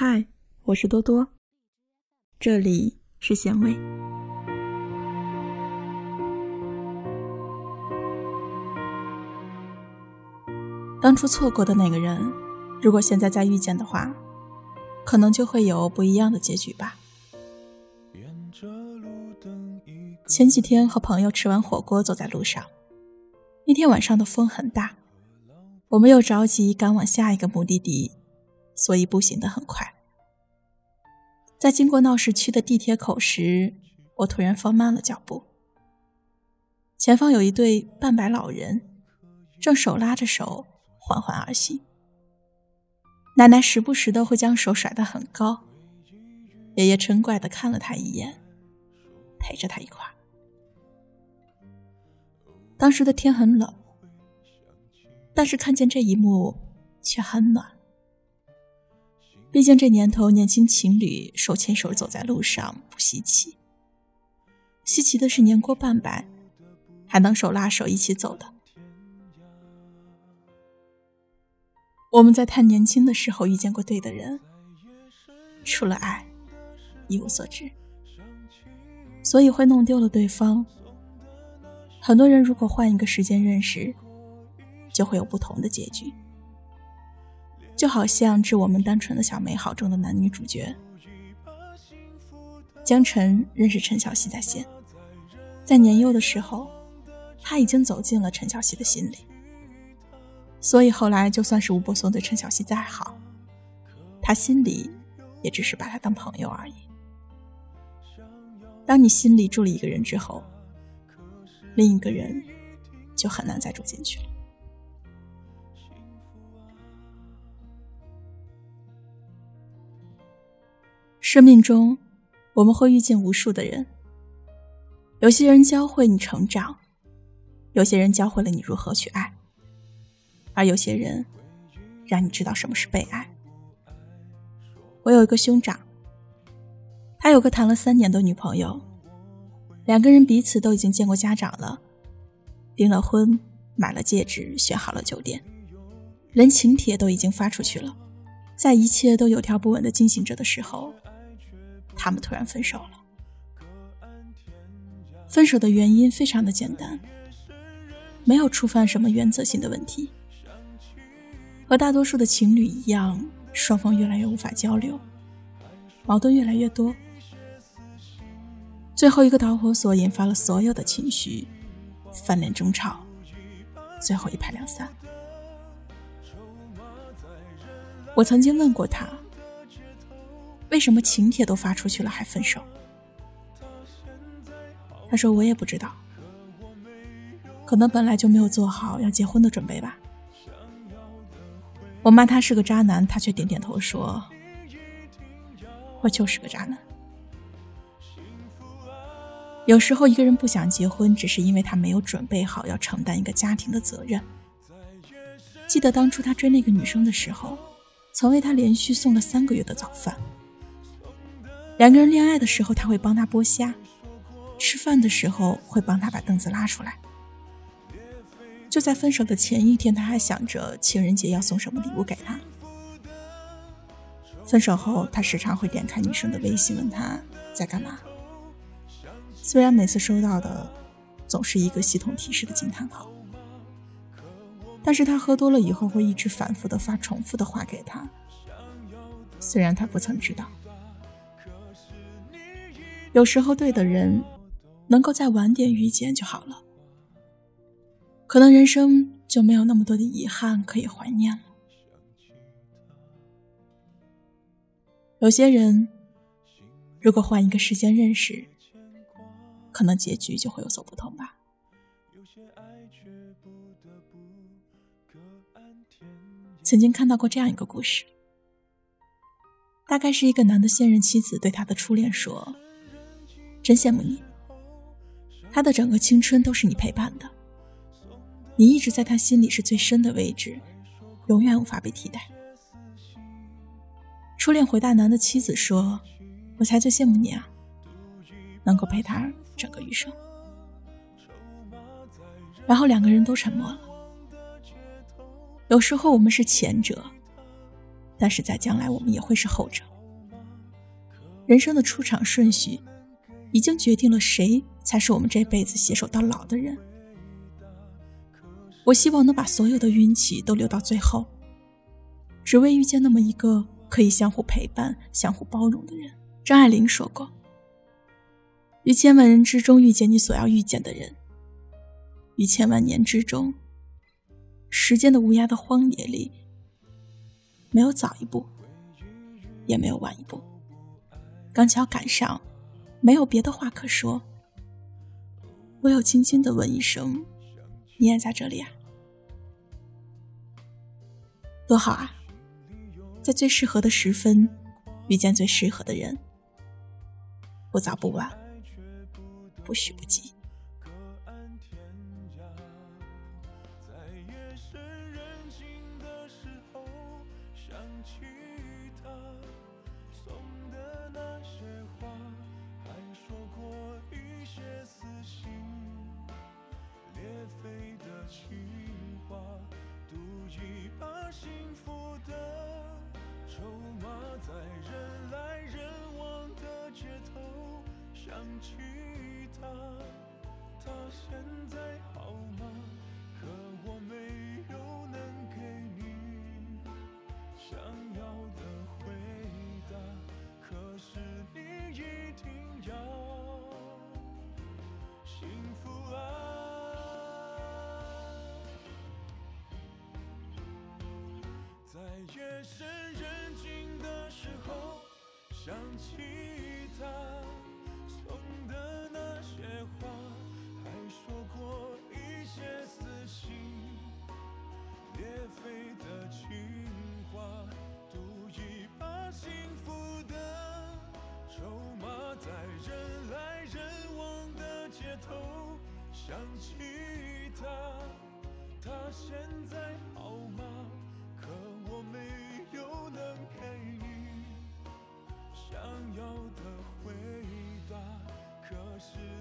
嗨，我是多多，这里是咸味。当初错过的那个人，如果现在再遇见的话，可能就会有不一样的结局吧。前几天和朋友吃完火锅，走在路上，那天晚上的风很大，我们又着急赶往下一个目的地。所以步行的很快，在经过闹市区的地铁口时，我突然放慢了脚步。前方有一对半白老人，正手拉着手缓缓而行。奶奶时不时的会将手甩得很高，爷爷嗔怪的看了他一眼，陪着他一块。当时的天很冷，但是看见这一幕却很暖。毕竟这年头，年轻情侣手牵手走在路上不稀奇。稀奇的是年过半百，还能手拉手一起走的。我们在太年轻的时候遇见过对的人，除了爱，一无所知，所以会弄丢了对方。很多人如果换一个时间认识，就会有不同的结局。就好像《致我们单纯的小美好》中的男女主角江晨认识陈小希在先，在年幼的时候，他已经走进了陈小希的心里，所以后来就算是吴柏松对陈小希再好，他心里也只是把他当朋友而已。当你心里住了一个人之后，另一个人就很难再住进去了。生命中，我们会遇见无数的人。有些人教会你成长，有些人教会了你如何去爱，而有些人让你知道什么是被爱。我有一个兄长，他有个谈了三年的女朋友，两个人彼此都已经见过家长了，订了婚，买了戒指，选好了酒店，连请帖都已经发出去了。在一切都有条不紊的进行着的时候。他们突然分手了。分手的原因非常的简单，没有触犯什么原则性的问题。和大多数的情侣一样，双方越来越无法交流，矛盾越来越多。最后一个导火索引发了所有的情绪，翻脸争吵，最后一拍两散。我曾经问过他。为什么请帖都发出去了还分手？他说：“我也不知道，可能本来就没有做好要结婚的准备吧。”我骂他是个渣男，他却点点头说：“我就是个渣男。”有时候一个人不想结婚，只是因为他没有准备好要承担一个家庭的责任。记得当初他追那个女生的时候，曾为她连续送了三个月的早饭。两个人恋爱的时候，他会帮她剥虾；吃饭的时候会帮她把凳子拉出来。就在分手的前一天，他还想着情人节要送什么礼物给她。分手后，他时常会点开女生的微信，问她在干嘛。虽然每次收到的总是一个系统提示的惊叹号，但是他喝多了以后会一直反复的发重复的话给她。虽然他不曾知道。有时候，对的人能够再晚点遇见就好了，可能人生就没有那么多的遗憾可以怀念了。有些人，如果换一个时间认识，可能结局就会有所不同吧。曾经看到过这样一个故事，大概是一个男的现任妻子对他的初恋说。真羡慕你，他的整个青春都是你陪伴的，你一直在他心里是最深的位置，永远无法被替代。初恋回大男的妻子说：“我才最羡慕你啊，能够陪他整个余生。”然后两个人都沉默了。有时候我们是前者，但是在将来我们也会是后者。人生的出场顺序，已经决定了谁才是我们这辈子携手到老的人。我希望能把所有的运气都留到最后，只为遇见那么一个可以相互陪伴、相互包容的人。张爱玲说过：“于千万人之中遇见你所要遇见的人，于千万年之中，时间的无涯的荒野里，没有早一步，也没有晚一步，刚巧赶上，没有别的话可说，唯有轻轻的问一声：你也在这里啊？”多好啊，在最适合的时分，遇见最适合的人，不早不晚，不许不急。想起想起他，他现在好吗？可我没有能给你想要的回答。可是你一定要幸福啊！在夜深人静的时候想起他。送的那些话，还说过一些撕心裂肺的情话，赌一把幸福的筹码，在人来人往的街头想起他，他现在好吗？可我没有能给你。想要的回答可是